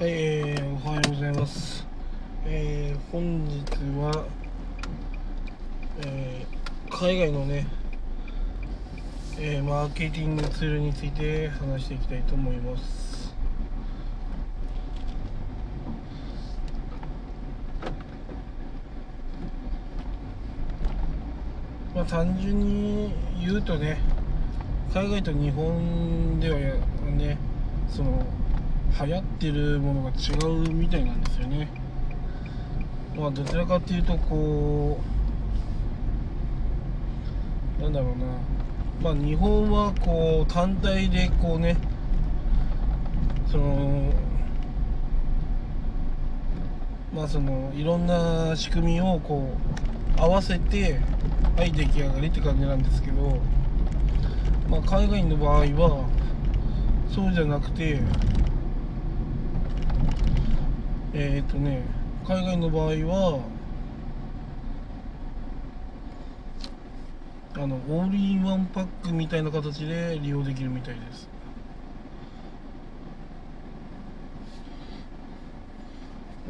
はい、えー、おはようございます。えー、本日は、えー、海外のね、えー、マーケティングツールについて話していきたいと思います。まあ、単純に言うとね、海外と日本ではね、その、流行ってるものが違うみたいなんですよね。まあどちらかっていうとこうなんだろうな。まあ日本はこう単体でこうねそのまあそのいろんな仕組みをこう合わせてはい出来上がりって感じなんですけどまあ海外の場合はそうじゃなくてえっ、ー、とね海外の場合はあのオールインワンパックみたいな形で利用できるみたいです。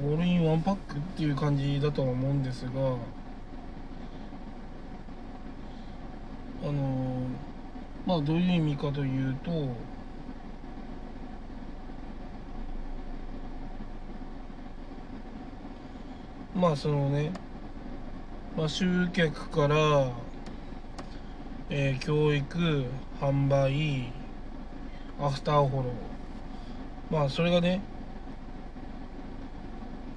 オールインワンパックっていう感じだとは思うんですがあのまあどういう意味かというとまあそのね、まあ、集客から、えー教育販売アフターフォロー。まあそれがね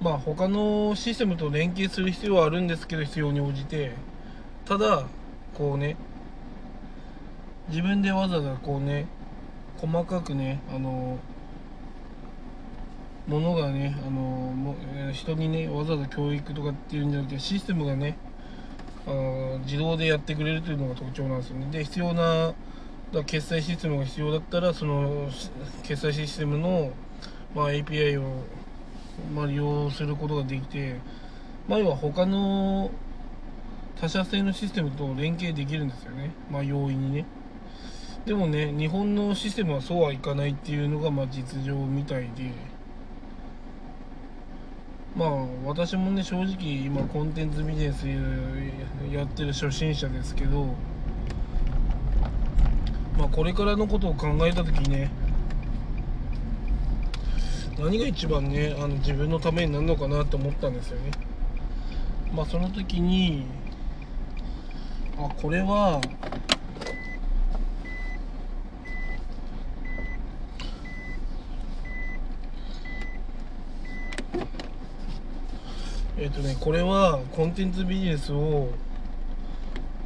まあ他のシステムと連携する必要はあるんですけど必要に応じて。ただこうね自分でわざわざこうね細かくねあのものがねあのも人にねわざわざ教育とかっていうんじゃなくてシステムがねあの自動でやってくれるというのが特徴なんですよね。で必要な決済システムが必要だったらその決済システムの、まあ、API を、まあ、利用することができて、まあ、要は他の他社製のシステムと連携できるんですよね。まあ容易にね。でもね日本のシステムはそうはいかないっていうのがまあ実情みたいで。まあ私もね正直今コンテンツビジネスやってる初心者ですけどまあこれからのことを考えた時にね何が一番ねあの自分のためになるのかなと思ったんですよね。まあその時にあこれはえっ、とねこれはコンテンツビジネスを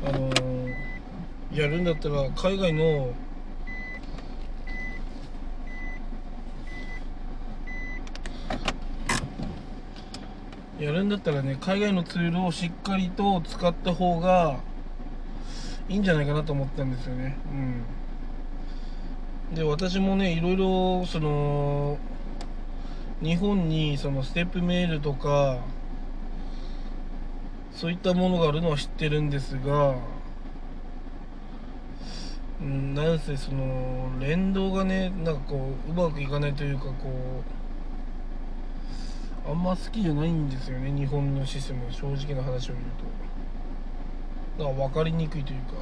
あのーやるんだったら海外のやるんだったらね海外のツールをしっかりと使った方がいいんじゃないかなと思ったんですよね。うん。で私もねいろいろその日本にそのステップメールとかそういったものがあるのは知ってるんですがうんなんせその連動がねなんかこううまくいかないというかこうあんま好きじゃないんですよね日本のシステム。正直な話を言うと。だから分かりにくいというか。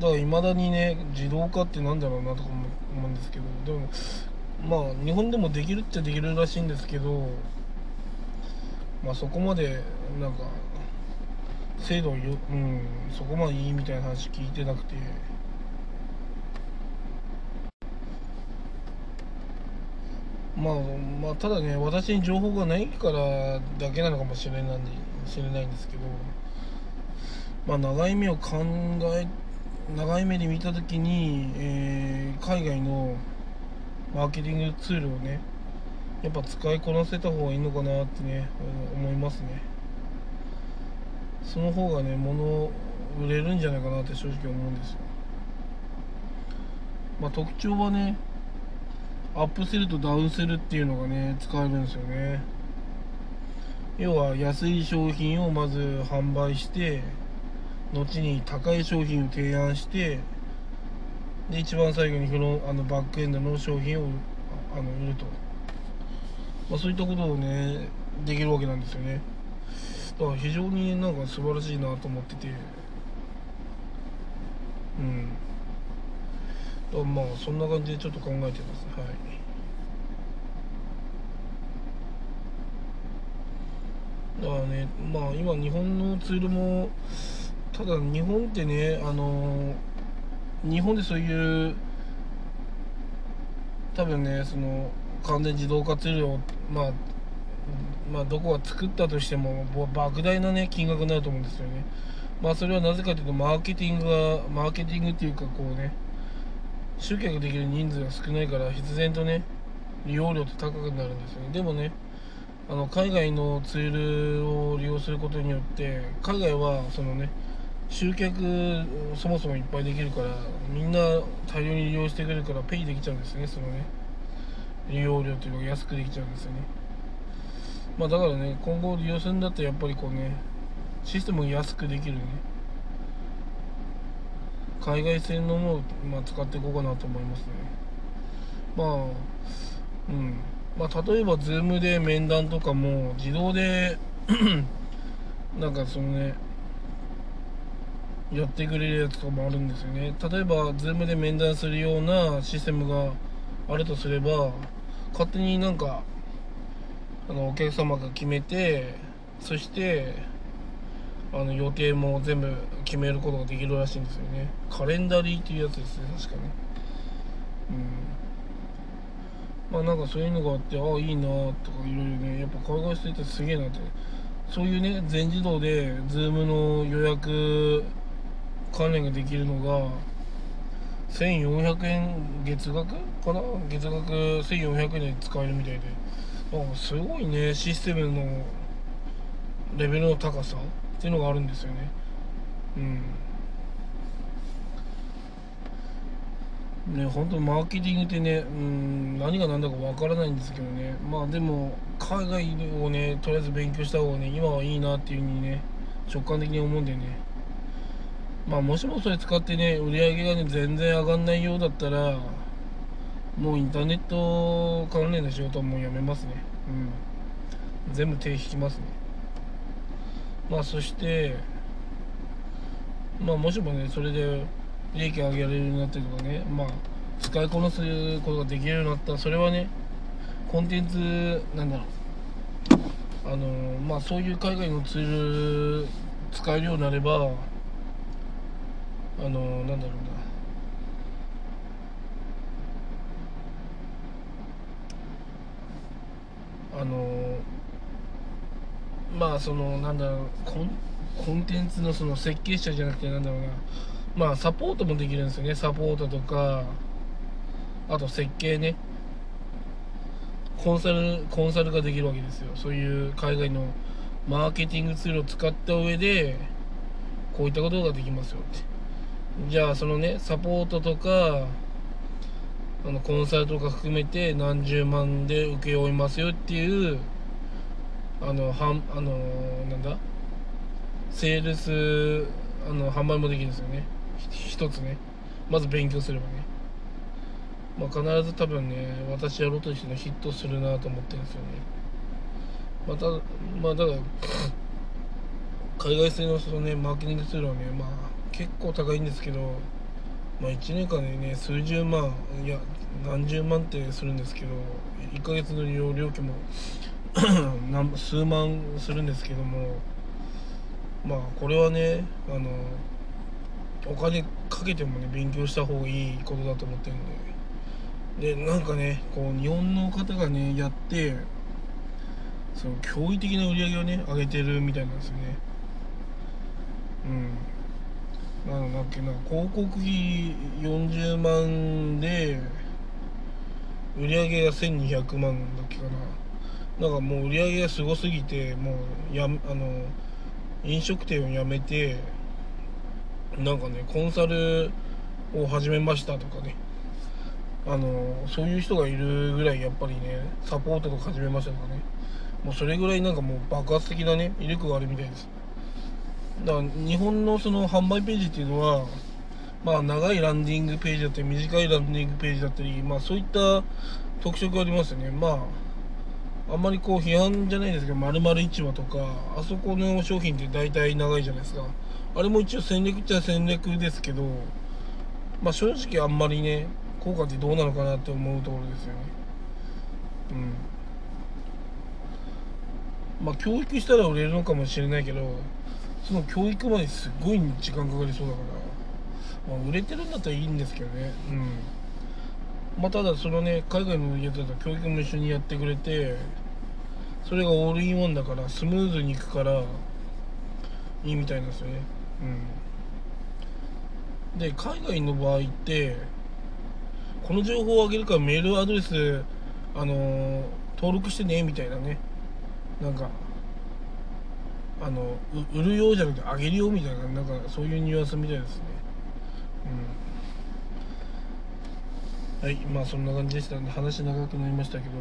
だからいまだにね自動化ってなんだろうなとか思思うんですけど。でもまあ日本でもできるっちゃできるらしいんですけど。まあそこまでなんか精度ようんそこまでいいみたいな話聞いてなくて。まあまあただね私に情報がないからだけなのかもしれないんでしれないんですけど。まあ長い目を考え長い目で見た時に、えー海外のマーケティングツールをねやっぱ使いこなせた方がいいのかなってね思いますね。その方がね物売れるんじゃないかなって正直思うんですよ。まあ特徴はねアップセルとダウンセルっていうのがね使えるんですよね。要は安い商品をまず販売して後に高い商品を提案してで一番最後にフロあのバックエンドの商品をあの売ると、まあ、そういったことをねできるわけなんですよね。だから非常になんか素晴らしいなと思ってて。うん。だからまあそんな感じでちょっと考えてます。はい。だからねまあ今日本のツールもただ日本ってねあの日本でそういう多分ねその完全自動化ツールをまあまあどこが作ったとしても莫大なね金額になると思うんですよね。まあそれはなぜかというとマーケティングがマーケティングっていうかこうね集客できる人数が少ないから必然とね利用料って高くなるんですよね。でもねあの海外のツールを利用することによって海外はそのね集客そもそもいっぱいできるからみんな大量に利用してくれるからペイできちゃうんですねそのね。利用料というのが安くできちゃうんですよね。まあだからね今後利用するんだったらやっぱりこうねシステムを安くできるね海外製のものを、まあ、使っていこうかなと思いますね。まあうん。まあ、例えば Zoom で面談とかも自動でなんかそのねやってくれるやつとかもあるんですよね。例えば Zoom で面談するようなシステムがあるとすれば勝手になんかあのお客様が決めてそしてあの予定も全部決めることができるらしいんですよね。カレンダリーっていうやつですね確かね。うん。まあなんかそういうのがあってああいいなとかいろいろねやっぱ海外しててすげえなって。そういうね全自動で Zoom の予約関連ができるのが1400円月額かな？月額1400円で使えるみたいで。あすごいねシステムのレベルの高さ。っていうのがあるんですよね。うん。ね本当マーケティングってねうん何が何だかわからないんですけどね。まあでも海外をねとりあえず勉強した方がね今はいいなっていう風にね直感的に思うんでね。まあもしもそれ使ってね売り上げがね全然上がんないようだったらもうインターネット関連の仕事はもうやめますね。うん。全部手引きますね。まあそしてまあもしもねそれで利益上げられるようになったりとかねまあ使いこなすことができるようになったらそれはねコンテンツなんだろう。あのまあそういう海外のツール使えるようになればあのなんだろうな。あのまあそのなんだろう。コンコンテンツのその設計者じゃなくてなんだろうな。まあサポートもできるんですよね。サポートとかあと設計ね。コンサルコンサルができるわけですよ。そういう海外のマーケティングツールを使った上でこういったことができますよって。じゃあそのねサポートとかあのコンサルとか含めて何十万で請け負いますよっていうあのはんあのなんだ？セールスあの販売もできるんですよね。一つね。まず勉強すればね。まあ必ず多分ね私やろうとしてのヒットするなと思ってるんですよね。またまあだから海外製のそのねマーケティングツールはねまあ結構高いんですけどまあ1年間でね数十万いや何十万ってするんですけど1ヶ月の利用料金も 数万するんですけどもまあこれはねあのお金かけてもね勉強した方がいいことだと思ってるんで。でなんかねこう日本の方がねやってその驚異的な売り上げをね上げてるみたいなんですよね。うん。なんだっけな広告費40万で売り上げが1200万だっけかな。なんかもう売り上げがすごすぎてもうやあの飲食店を辞めてなんかねコンサルを始めましたとかね。あのそういう人がいるぐらいやっぱりねサポートとか始めましたとかね。もうそれぐらいなんかもう爆発的なね威力があるみたいです。だから日本のその販売ページっていうのはまあ、長いランディングページだったり短いランディングページだったり、まあ、そういった特色がありますよね。まああんまりこう批判じゃないですけど丸々市場とかあそこの商品って大体長いじゃないですか。あれも一応戦略っちゃ戦略ですけどまあ正直あんまりね効果ってどうなのかなって思うところですよね。うん。まあ教育したら売れるのかもしれないけどの教育まですごい時間かかりそうだから。まあ売れてるんだったらいいんですけどね。うん。まあただそのね海外のやつだと教育も一緒にやってくれてそれがオールインワンだからスムーズにいくからいいみたいなんですよね。うん。で海外の場合ってこの情報をあげるからメールアドレスあのー、登録してねみたいなね。なんかあの売るようじゃなくてあげるよみたいななんかそういうニュアンスみたいですね。うん。はいまあそんな感じでしたんで話長くなりましたけど。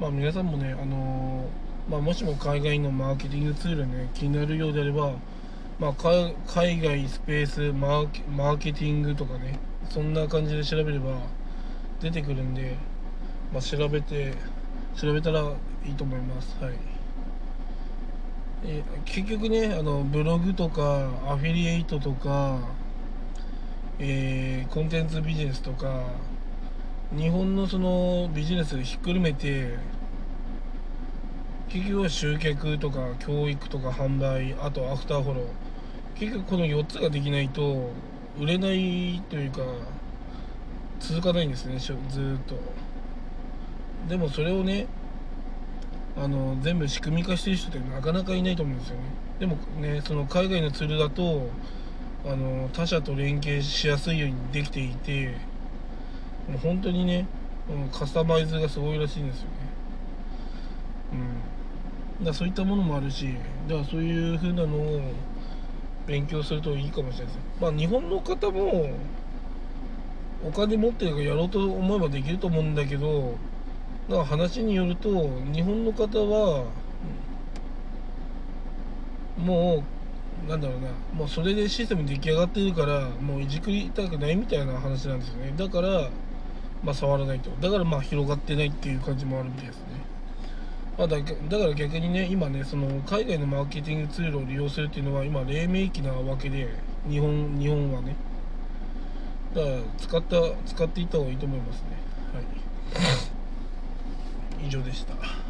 まあ皆さんもねあのー、まあ、もしも海外のマーケティングツールね気になるようであればまあ、海外スペースマーケマーケティングとかねそんな感じで調べれば出てくるんで、まあ、調べて調べたらいいと思います。はい。え結局ねあのブログとかアフィリエイトとか、えー、コンテンツビジネスとか日本のそのビジネスひっくるめて結局は集客とか教育とか販売あとアフターフォロー。結局この4つができないと売れないというか続かないんですねずっと。でもそれをねあの全部仕組み化してる人ってなかなかいないと思うんですよね。でもねその海外のツールだとあの他社と連携しやすいようにできていてもう本当にねカスタマイズがすごいらしいんですよね。うん。だそういったものもあるしだからそういう風なのを勉強するといいかもしれないです。まあ日本の方もお金持ってるからやろうと思えばできると思うんだけどだから話によると日本の方はもうなんだろうなもうそれでシステム出来上がってるからもういじくりたくないみたいな話なんですよね。だからまあ触らないと。だからまあ広がってないっていう感じもあるみたいですね。まあ、だだから逆にね今ねその海外のマーケティングツールを利用するっていうのは今黎明期なわけで日本日本はね。だから使った使っていった方がいいと思いますね。はい。以上でした。